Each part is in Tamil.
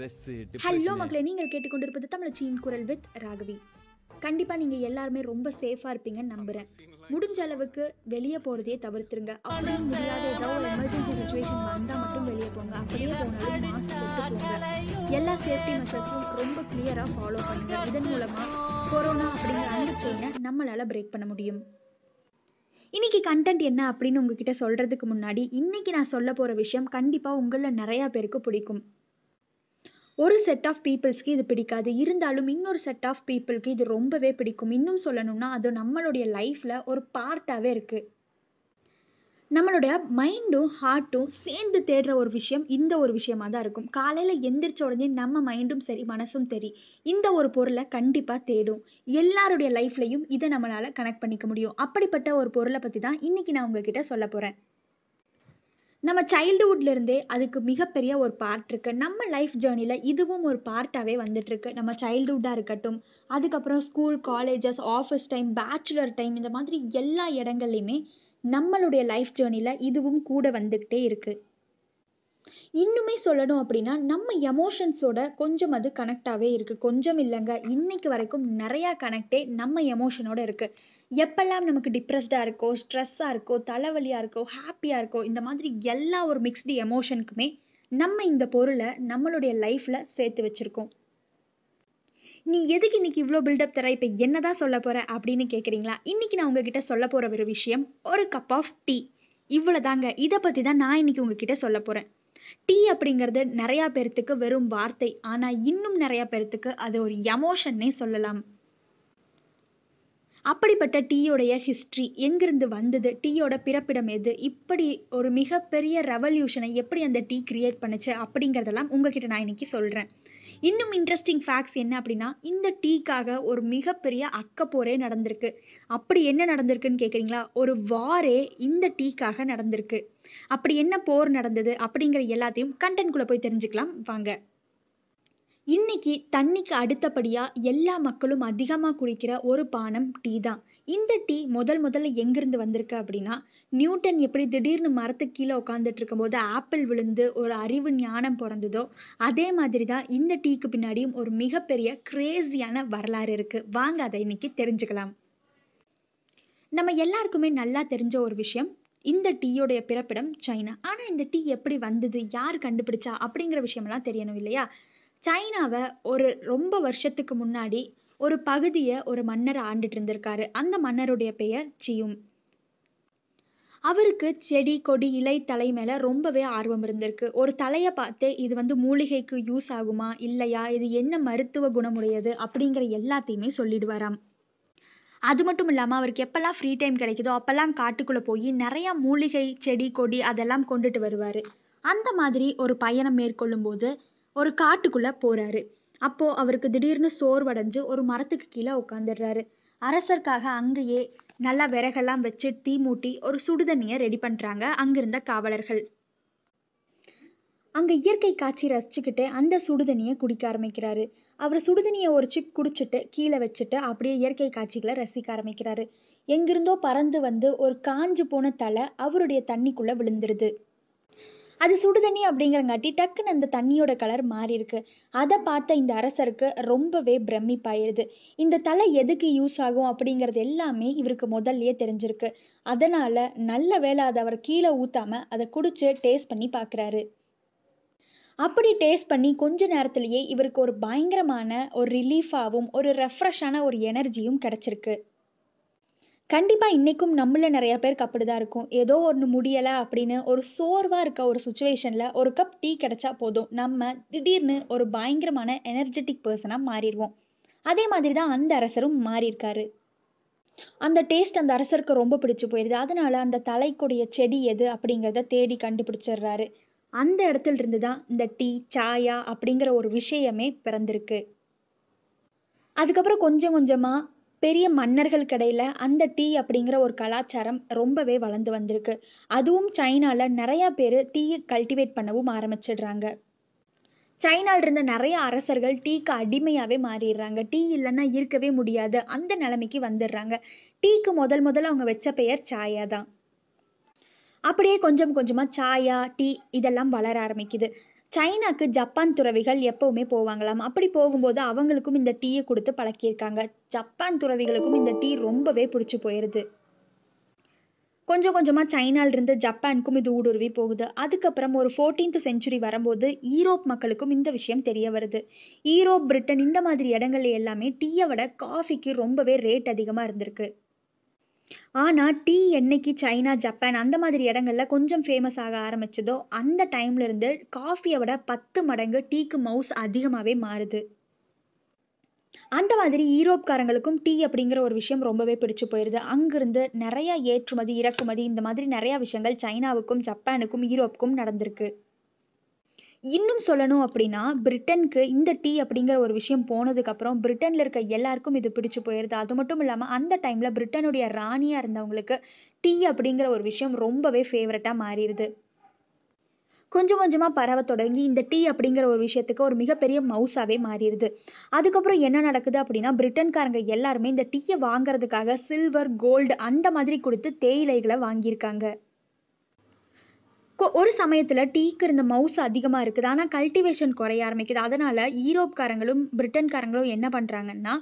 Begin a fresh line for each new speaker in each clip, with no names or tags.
ஸ்ட்ரெஸ்ஸு
ஹலோ மக்களே நீங்கள் கேட்டுக்கொண்டிருப்பது தமிழச்சியின் குரல் வித் ராகவி. கண்டிப்பாக நீங்கள் எல்லாருமே ரொம்ப சேஃபாக இருப்பீங்கன்னு நம்புகிறேன் முடிஞ்ச அளவுக்கு வெளியே போகிறதே தவிர்த்துருங்க. அப்படியே முடியாத ஏதோ ஒரு எமர்ஜென்சி சுச்சுவேஷன் வந்தால் மட்டும் வெளியே போங்க. அப்படியே போனாலும் மாஸ்க் போட்டு போங்க. எல்லா சேஃப்டி மெஷர்ஸும் ரொம்ப கிளியராக ஃபாலோ பண்ணுங்க. இதன் மூலமாக கொரோனா அப்படிங்கிற அந்த செயினை நம்மளால் பிரேக் பண்ண முடியும். இன்னைக்கு கண்டென்ட் என்ன அப்படின்னு உங்ககிட்ட சொல்கிறதுக்கு முன்னாடி இன்னைக்கு நான் சொல்ல போகிற விஷயம் கண்டிப்பாக உங்களில் நிறையா பேருக்கு பிடிக்கும். ஒரு செட் ஆஃப் பீப்புள்ஸ்க்கு இது பிடிக்காது. இருந்தாலும் இன்னொரு செட் ஆஃப் பீப்புளுக்கு இது ரொம்பவே பிடிக்கும். இன்னும் சொல்லணும்னா அது நம்மளுடைய லைஃப்பில் ஒரு பார்ட்டாகவே இருக்குது நம்மளுடைய மைண்டும் ஹார்ட்டும் சேர்ந்து தேடுற ஒரு விஷயம் இந்த ஒரு விஷயமா தான் இருக்கும். காலையில் எந்திரிச்ச உடனே நம்ம மைண்டும் சரி மனசும் சரி இந்த ஒரு பொருளை கண்டிப்பாக தேடும். எல்லாருடைய லைஃப்லையும் இதை நம்மளால் கனெக்ட் பண்ணிக்க முடியும். அப்படிப்பட்ட ஒரு பொருளை பற்றி தான் இன்னைக்கு நான் உங்ககிட்ட சொல்ல போகிறேன் நம்ம சைல்டுஹுட்லேருந்தே அதுக்கு மிகப்பெரிய ஒரு பார்ட் இருக்குது நம்ம லைஃப் ஜேர்னியில் இதுவும் ஒரு பார்ட்டாகவே வந்துட்டுருக்கு நம்ம சைல்டுஹுட்டாக இருக்கட்டும் அதுக்கப்புறம் school colleges office time bachelor time இந்த மாதிரி எல்லா இடங்கள்லையுமே நம்மளுடைய லைஃப் ஜேர்னியில் இதுவும் கூட வந்துக்கிட்டே இருக்குது இன்னுமே சொல்லணும் அப்படின்னா நம்ம எமோஷன்ஸோட கொஞ்சம் அது கனெக்டாகவே இருக்குது கொஞ்சம் இல்லைங்க. இன்னைக்கு வரைக்கும் நிறையா கனெக்டே நம்ம எமோஷனோட இருக்குது எப்பெல்லாம் நமக்கு டிப்ரெஸ்டாக இருக்கோ ஸ்ட்ரெஸ்ஸாக இருக்கோ தலைவலியாக இருக்கோ ஹாப்பியாக இருக்கோ இந்த மாதிரி எல்லா ஒரு மிக்ஸ்டு எமோஷனுக்குமே நம்ம இந்த பொருளை நம்மளுடைய லைஃப்பில் சேர்த்து வச்சுருக்கோம். நீ எதுக்கு இன்னைக்கு இவ்வளோ பில்டப் தர? இப்போ என்னதான் சொல்ல போகிற அப்படின்னு கேட்குறீங்களா இன்னைக்கு நான் உங்ககிட்ட சொல்ல போகிற ஒரு விஷயம் ஒரு கப் ஆஃப் டீ இவ்வளோதாங்க இதை பற்றி தான் நான் இன்னைக்கு உங்ககிட்ட சொல்ல போகிறேன் டீ அப்படிங்கிறது நிறையா பேர்த்துக்கு வெறும் வார்த்தை. ஆனால் இன்னும் நிறையா பேர்த்துக்கு அது ஒரு எமோஷன்னே சொல்லலாம். அப்படிப்பட்ட டீயோடைய ஹிஸ்ட்ரி எங்கிருந்து வந்தது? டீயோட பிறப்பிடம் எது? இப்படி ஒரு மிகப்பெரிய ரெவல்யூஷனை எப்படி அந்த டீ கிரியேட் பண்ணுச்சு? அப்படிங்கிறதெல்லாம் உங்ககிட்ட நான் இன்னைக்கு சொல்கிறேன் இன்னும் இன்ட்ரெஸ்டிங் ஃபேக்ட்ஸ் என்ன அப்படின்னா இந்த டீக்காக ஒரு மிகப்பெரிய அக்கப்போரே நடந்திருக்கு. அப்படி என்ன நடந்திருக்குன்னு கேட்குறீங்களா ஒரு வாரே இந்த டீக்காக நடந்திருக்கு. அப்படி என்ன போர் நடந்தது அப்படிங்கிற எல்லாத்தையும் கண்டென்ட்குள்ளே போய் தெரிஞ்சுக்கலாம். வாங்க. இன்னைக்கு தண்ணிக்கு அடுத்தபடியாக எல்லா மக்களும் அதிகமாக குடிக்கிற ஒரு பானம் டீ தான். இந்த டீ முதல் முதல்ல எங்கேருந்து வந்திருக்கு அப்படின்னா நியூட்டன் எப்படி திடீர்னு மரத்துக்கு கீழே உட்காந்துட்டு இருக்கும்போது ஆப்பிள் விழுந்து ஒரு அறிவு ஞானம் பிறந்ததோ அதே மாதிரி தான் இந்த டீக்கு பின்னாடியும் ஒரு மிகப்பெரிய கிரேஸியான வரலாறு இருக்குது வாங்க அதை இன்னைக்கு தெரிஞ்சுக்கலாம். நம்ம எல்லாருக்குமே நல்லா தெரிஞ்ச ஒரு விஷயம் இந்த டீயோடைய பிறப்பிடம் சைனா. ஆனால் இந்த டீ எப்படி வந்தது யார் கண்டுபிடிச்சா அப்படிங்கிற விஷயமெல்லாம் தெரியணும் இல்லையா? சைனாவை ஒரு ரொம்ப வருஷத்துக்கு முன்னாடி ஒரு பகுதியை ஒரு மன்னர் ஆண்டுட்டு இருந்திருக்காரு. அந்த மன்னருடைய பெயர் சியும் அவருக்கு செடி கொடி இலை தலை மேல ரொம்பவே ஆர்வம் இருந்திருக்கு. ஒரு தலையை பார்த்து இது வந்து மூலிகைக்கு யூஸ் ஆகுமா இல்லையா இது என்ன மருத்துவ குணமுடையது அப்படிங்கிற எல்லாத்தையுமே சொல்லிடுவாராம். அது மட்டும் இல்லாமல் அவருக்கு எப்பெல்லாம் ஃப்ரீ டைம் கிடைக்குதோ அப்பெல்லாம் காட்டுக்குள்ளே போய் நிறையா மூலிகை செடி கொடி அதெல்லாம் கொண்டுட்டு வருவார். அந்த மாதிரி ஒரு பயணம் மேற்கொள்ளும்போது ஒரு காட்டுக்குள்ளே போகிறாரு அப்போது அவருக்கு திடீர்னு சோர்வடைஞ்சு ஒரு மரத்துக்கு கீழே உட்காந்துடுறாரு அரசருக்காக அங்கேயே நல்லா விறகெல்லாம் வச்சு தீ மூட்டி ஒரு சுடுதண்ணியை ரெடி பண்ணுறாங்க அங்கிருந்த காவலர்கள். அங்கே இயற்கை காட்சி ரசிச்சுக்கிட்டு அந்த சுடுதண்ணியை குடிக்க ஆரம்பிக்கிறாரு. அவர் சுடுதண்ணியை ஒரு சிக் குடிச்சிட்டு கீழே வச்சுட்டு அப்படியே இயற்கை காட்சிகளை ரசிக்க ஆரம்பிக்கிறாரு. எங்கிருந்தோ பறந்து வந்து ஒரு காஞ்சு போன தலை அவருடைய தண்ணிக்குள்ள விழுந்துருது. அது சுடுதண்ணி அப்படிங்கிறங்காட்டி டக்குன்னு அந்த தண்ணியோட கலர் மாறி இருக்கு அதை பார்த்த இந்த அரசருக்கு ரொம்பவே பிரமிப்பாயிருது. இந்த தலை எதுக்கு யூஸ் ஆகும் அப்படிங்கிறது எல்லாமே இவருக்கு முதல்லயே தெரிஞ்சிருக்கு. அதனால நல்ல வேலை அதை அவர் கீழே ஊத்தாம அதை குடிச்சு டேஸ்ட் பண்ணி பார்க்குறாரு அப்படி டேஸ்ட் பண்ணி கொஞ்ச நேரத்திலேயே இவருக்கு ஒரு பயங்கரமான ஒரு ரிலீஃபாகவும் ஒரு ரெஃப்ரெஷ்ஷான ஒரு எனர்ஜியும் கிடச்சிருக்கு. கண்டிப்பாக இன்றைக்கும் நம்மள நிறைய பேருக்கு அப்படிதான் இருக்கும். ஏதோ ஒன்று முடியலை அப்படின்னு ஒரு சோர்வாக இருக்க ஒரு சுச்சுவேஷனில் ஒரு கப் டீ கிடைச்சா போதும். நம்ம திடீர்னு ஒரு பயங்கரமான எனர்ஜெட்டிக் பர்சனாக மாறிடுவோம். அதே மாதிரி தான் அந்த அரசரும் மாறியிருக்காரு. அந்த டேஸ்ட் அந்த அரசருக்கு ரொம்ப பிடிச்சு போயிடுது அதனால அந்த தலைக்குடைய செடி எது அப்படிங்கிறத தேடி கண்டுபிடிச்சிடுறாரு. அந்த இடத்துல இருந்து தான் இந்த டீ சாயா அப்படிங்கிற ஒரு விஷயமே பிறந்திருக்கு. அதுக்கப்புறம் கொஞ்சம் கொஞ்சமாக பெரிய மன்னர்கள் கடையில் அந்த டீ அப்படிங்கிற ஒரு கலாச்சாரம் ரொம்பவே வளர்ந்து வந்திருக்கு. அதுவும் சைனாவில் நிறையா பேர் டீயை கல்டிவேட் பண்ணவும் ஆரம்பிச்சிடுறாங்க. சைனால இருந்த நிறைய அரசர்கள் டீக்கு அடிமையாகவே மாறிடுறாங்க. டீ இல்லைன்னா இருக்கவே முடியாது. அந்த நிலைமைக்கு வந்துடுறாங்க. டீக்கு முதல் முதல்ல அவங்க வச்ச பெயர் சாயா தான். அப்படியே கொஞ்சம் கொஞ்சமாக சாயா டீ இதெல்லாம் வளர ஆரம்பிக்குது. சைனாக்கு ஜப்பான் துறவிகள் எப்பவுமே போவாங்களாம். அப்படி போகும்போது அவங்களுக்கும் இந்த டீயை கொடுத்து பழக்கியிருக்காங்க. ஜப்பான் துறவிகளுக்கும் இந்த டீ ரொம்பவே பிடிச்சி போயிருது. கொஞ்சம் கொஞ்சமாக சைனாலிருந்து ஜப்பானுக்கும் இது ஊடுருவி போகுது. அதுக்கப்புறம் ஒரு ஃபோர்டீன்த் செஞ்சுரி வரும்போது ஈரோப் மக்களுக்கும் இந்த விஷயம் தெரிய வருது. ஈரோப் பிரிட்டன் இந்த மாதிரி இடங்கள்ல எல்லாமே டீயை விட காஃபிக்கு ரொம்பவே ரேட் அதிகமாக இருந்திருக்கு. ஆனால் டீ என்னைக்கு சைனா ஜப்பான் அந்த மாதிரி இடங்கள்ல கொஞ்சம் ஃபேமஸ் ஆக ஆரம்பிச்சதோ அந்த டைம்ல இருந்து காஃபியை விட பத்து மடங்கு டீக்கு மவுஸ் அதிகமாகவே மாறுது. அந்த மாதிரி ஈரோப்காரங்களுக்கும் டீ அப்படிங்கிற ஒரு விஷயம் ரொம்பவே பிடிச்சு போயிருது. அங்கிருந்து நிறைய ஏற்றுமதி இறக்குமதி இந்த மாதிரி நிறைய விஷயங்கள் சைனாவுக்கும் ஜப்பானுக்கும் ஈரோப்புக்கும் நடந்திருக்கு. இன்னும் சொல்லணும் அப்படின்னா பிரிட்டனுக்கு இந்த டீ அப்படிங்கிற ஒரு விஷயம் போனதுக்கப்புறம் பிரிட்டனில் இருக்க எல்லாருக்கும் இது பிடிச்சு போயிருது. அது மட்டும் இல்லாமல் அந்த டைமில் பிரிட்டனுடைய ராணியாக இருந்தவங்களுக்கு டீ அப்படிங்கிற ஒரு விஷயம் ரொம்பவே ஃபேவரட்டாக மாறிடுது. கொஞ்சம் கொஞ்சமாக பரவ தொடங்கி இந்த டீ அப்படிங்கிற ஒரு விஷயத்துக்கு ஒரு மிகப்பெரிய மவுஸாகவே மாறிடுது. அதுக்கப்புறம் என்ன நடக்குது அப்படின்னா பிரிட்டன்காரங்க எல்லாருமே இந்த டீயை வாங்குறதுக்காக சில்வர் கோல்டு அந்த மாதிரி கொடுத்து தேயிலைகளை வாங்கியிருக்காங்க. ஒரு சமயத்தில் டீக்கு இருந்த மவுஸ் அதிகமாக இருக்குது. ஆனால் கல்டிவேஷன் குறைய ஆரம்பிக்குது. அதனால் ஈரோப்காரங்களும் பிரிட்டன்காரங்களும் என்ன பண்ணுறாங்கன்னா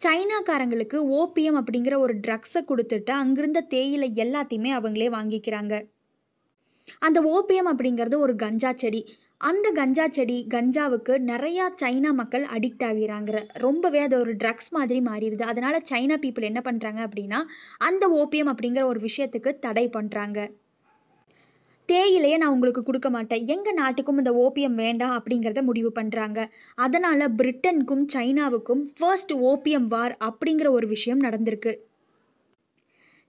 சைனாக்காரங்களுக்கு ஓபியம் அப்படிங்கிற ஒரு ட்ரக்ஸை கொடுத்துட்டு அங்கிருந்த தேயிலை எல்லாத்தையுமே அவங்களே வாங்கிக்கிறாங்க. அந்த ஓபியம் அப்படிங்கிறது ஒரு கஞ்சா செடி. அந்த கஞ்சா செடி கஞ்சாவுக்கு நிறையா சைனா மக்கள் அடிக்ட் ஆகிறாங்க. ரொம்பவே அது ஒரு ட்ரக்ஸ் மாதிரி மாறிடுது. அதனால சைனா பீப்புள் என்ன பண்ணுறாங்க அப்படின்னா அந்த ஓபியம் அப்படிங்கிற ஒரு விஷயத்துக்கு தடை பண்ணுறாங்க தேயிலையை நான் உங்களுக்கு கொடுக்க மாட்டேன். எங்கள் நாட்டுக்கும் இந்த ஓபியம் வேண்டாம் அப்படிங்கிறத முடிவு பண்ணுறாங்க அதனால் பிரிட்டனுக்கும் சைனாவுக்கும் ஃபர்ஸ்ட் ஓபியம் வார் அப்படிங்கிற ஒரு விஷயம் நடந்திருக்கு.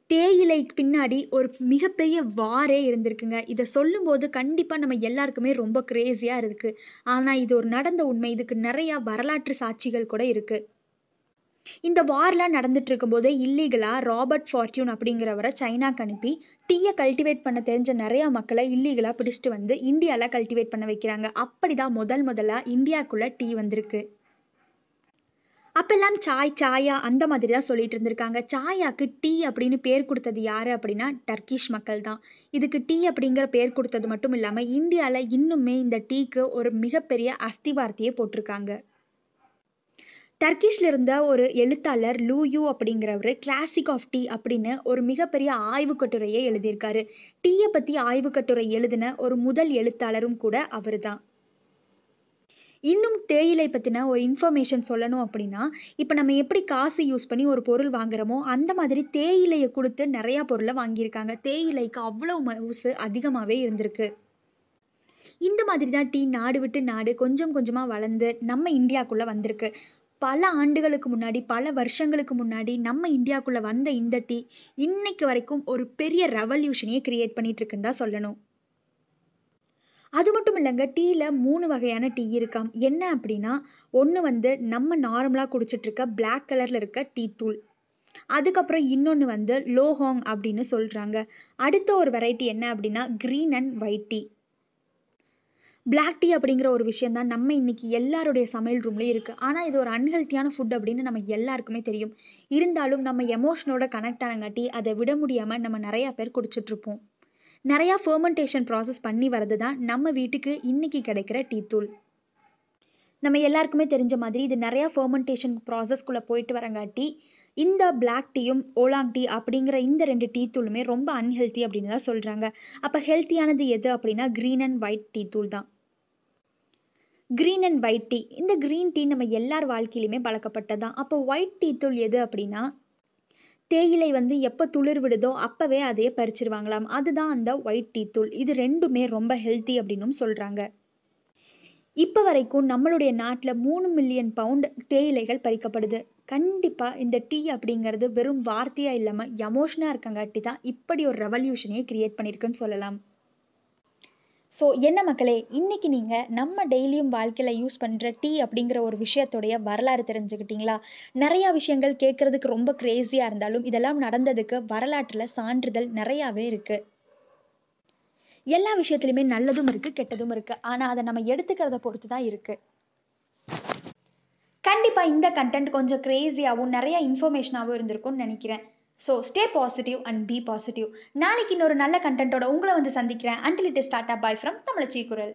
தேயிலைக்கு பின்னாடி ஒரு மிகப்பெரிய வாரே இருந்திருக்குங்க. இதை சொல்லும்போது கண்டிப்பாக நம்ம எல்லாருக்குமே ரொம்ப கிரேஸியாக இருக்குது ஆனால் இது ஒரு நடந்த உண்மை. இதுக்கு நிறையா வரலாற்று சாட்சிகள் கூட இருக்குது இந்த வார்லாம் நடந்துட்டு இருக்கும்போது இல்லீகலாக ராபர்ட் ஃபார்ச்சூன் அப்படிங்கிறவரை சைனாக்கு அனுப்பி டீயை கல்டிவேட் பண்ண தெரிஞ்ச நிறையா மக்களை இல்லீகலாக பிடிச்சிட்டு வந்து இந்தியாவில் கல்டிவேட் பண்ண வைக்கிறாங்க. அப்படிதான் முதல் முதலாக இந்தியாவுக்குள்ளே டீ வந்திருக்கு. அப்பெல்லாம் சாய் சாயா அந்த மாதிரி தான் சொல்லிட்டு இருந்திருக்காங்க. சாயாக்கு டீ அப்படின்னு பேர் கொடுத்தது யார் அப்படின்னா டர்க்கிஷ் மக்கள் தான் இதுக்கு டீ அப்படிங்கிற பேர் கொடுத்தது மட்டும் இல்லாமல் இந்தியாவில் இன்னுமே இந்த டீக்கு ஒரு மிகப்பெரிய அஸ்திவாரத்தையே போட்டிருக்காங்க. டர்க்கிஷ்ல இருந்த ஒரு எழுத்தாளர் லூயூ அப்படிங்கிறவர் கிளாசிக் ஆஃப் டீ அப்படின்னு ஒரு மிகப்பெரிய ஆய்வு கட்டுரையை எழுதியிருக்காரு. டீயை பற்றி ஆய்வு கட்டுரை எழுதின ஒரு முதல் எழுத்தாளரும் கூட அவர்தான். இன்னும் தேயிலை பற்றின ஒரு இன்ஃபர்மேஷன் சொல்லணும் அப்படின்னா இப்போ நம்ம எப்படி காசு யூஸ் பண்ணி ஒரு பொருள் வாங்குறோமோ அந்த மாதிரி தேயிலையை கொடுத்து நிறையா பொருளை வாங்கியிருக்காங்க. தேயிலைக்கு அவ்வளோ மவுசு அதிகமாகவே இருந்திருக்கு. இந்த மாதிரி தான் டீ நாடு விட்டு நாடு கொஞ்சம் கொஞ்சமாக வளர்ந்து நம்ம இந்தியாக்குள்ளே வந்திருக்கு. பல ஆண்டுகளுக்கு முன்னாடி பல வருஷங்களுக்கு முன்னாடி நம்ம இந்தியாக்குள்ளே வந்த இந்த டீ இன்னைக்கு வரைக்கும் ஒரு பெரிய ரெவல்யூஷனையே கிரியேட் பண்ணிட்டு இருக்குன்னு தான் சொல்லணும். அது மட்டும் இல்லைங்க டீயில் மூணு வகையான டீ இருக்காம் என்ன அப்படின்னா ஒன்று வந்து நம்ம நார்மலாக குடிச்சிட்ருக்க பிளாக் கலரில் இருக்க டீ தூள். அதுக்கப்புறம் இன்னொன்று வந்து லோஹாங் அப்படின்னு சொல்கிறாங்க அடுத்த ஒரு வெரைட்டி என்ன அப்படின்னா green and white tea black tea அப்படிங்கிற ஒரு விஷயம் தான் நம்ம இன்னைக்கு எல்லாருடைய சமையல் ரூம்லயும் இருக்கு. ஆனா இது ஒரு அன்ஹெல்த்தியான ஃபுட் அப்படின்னு நம்ம எல்லாருக்குமே தெரியும். இருந்தாலும் நம்ம எமோஷனோட கனெக்ட் ஆனங்காட்டி அதை விட முடியாம நம்ம நிறைய பேர் குடிச்சிட்டு இருப்போம். நிறைய ப்ராசஸ் பண்ணி வரது தான் நம்ம வீட்டுக்கு இன்னைக்கு கிடைக்கிற டீ தூள். நம்ம எல்லாருக்குமே தெரிஞ்ச மாதிரி இது நிறைய ஃபர்மெண்டேஷன் ப்ராசஸ்க்குள்ளே போயிட்டு வரங்காட்டி இந்த பிளாக் டீயும் ஓலாங் டீ அப்படிங்கிற இந்த ரெண்டு டீ தூளுமே ரொம்ப அன்ஹெல்த்தி அப்படின்னு தான் சொல்கிறாங்க அப்போ ஹெல்த்தியானது எது அப்படின்னா க்ரீன் அண்ட் ஒயிட் டீ தூள் தான். க்ரீன் அண்ட் ஒயிட் டீ இந்த க்ரீன் டீ நம்ம எல்லார் வாழ்க்கையிலுமே பழக்கப்பட்டதான் அப்போ ஒயிட் டீ தூள் எது அப்படின்னா தேயிலை வந்து எப்போ துளிர் விடுதோ அப்போவே அதையே பறிச்சிருவாங்களாம். அதுதான் அந்த ஒயிட் டீ தூள். இது ரெண்டுமே ரொம்ப ஹெல்த்தி அப்படின்னும் சொல்கிறாங்க இப்போ வரைக்கும் நம்மளுடைய நாட்டில் மூணு மில்லியன் பவுண்ட் தேயிலைகள் பறிக்கப்படுது. கண்டிப்பாக இந்த டீ அப்படிங்கிறது வெறும் வார்த்தையாக இல்லாமல் எமோஷனாக இருக்கங்காட்டி தான் இப்படி ஒரு ரெவல்யூஷனையே கிரியேட் பண்ணியிருக்குன்னு சொல்லலாம். ஸோ என்ன மக்களே இன்னைக்கு நீங்கள் நம்ம டெய்லியும் வாழ்க்கையில் யூஸ் பண்ணுற டீ அப்படிங்கிற ஒரு விஷயத்துடைய வரலாறு தெரிஞ்சுக்கிட்டீங்களா? நிறையா விஷயங்கள் கேட்கறதுக்கு ரொம்ப க்ரேஸியாக இருந்தாலும் இதெல்லாம் நடந்ததுக்கு வரலாற்றில் சான்றிதழ் நிறையாவே இருக்குது எல்லா விஷயத்துலையுமே நல்லதும் இருக்குது கெட்டதும் இருக்குது ஆனால் அதை நம்ம எடுத்துக்கிறத பொறுத்து தான் இருக்குது கண்டிப்பாக இந்த கண்டென்ட் கொஞ்சம் க்ரேஸியாகவும் நிறையா இன்ஃபர்மேஷனாகவும் இருந்திருக்கும்னு நினைக்கிறேன். So stay positive and be positive நாளைக்கு இன்னொரு நல்ல கண்டென்ட்டோட உங்களை வந்து சந்திக்கிறேன். Until it is tata bye from தமிழச்சி குரல்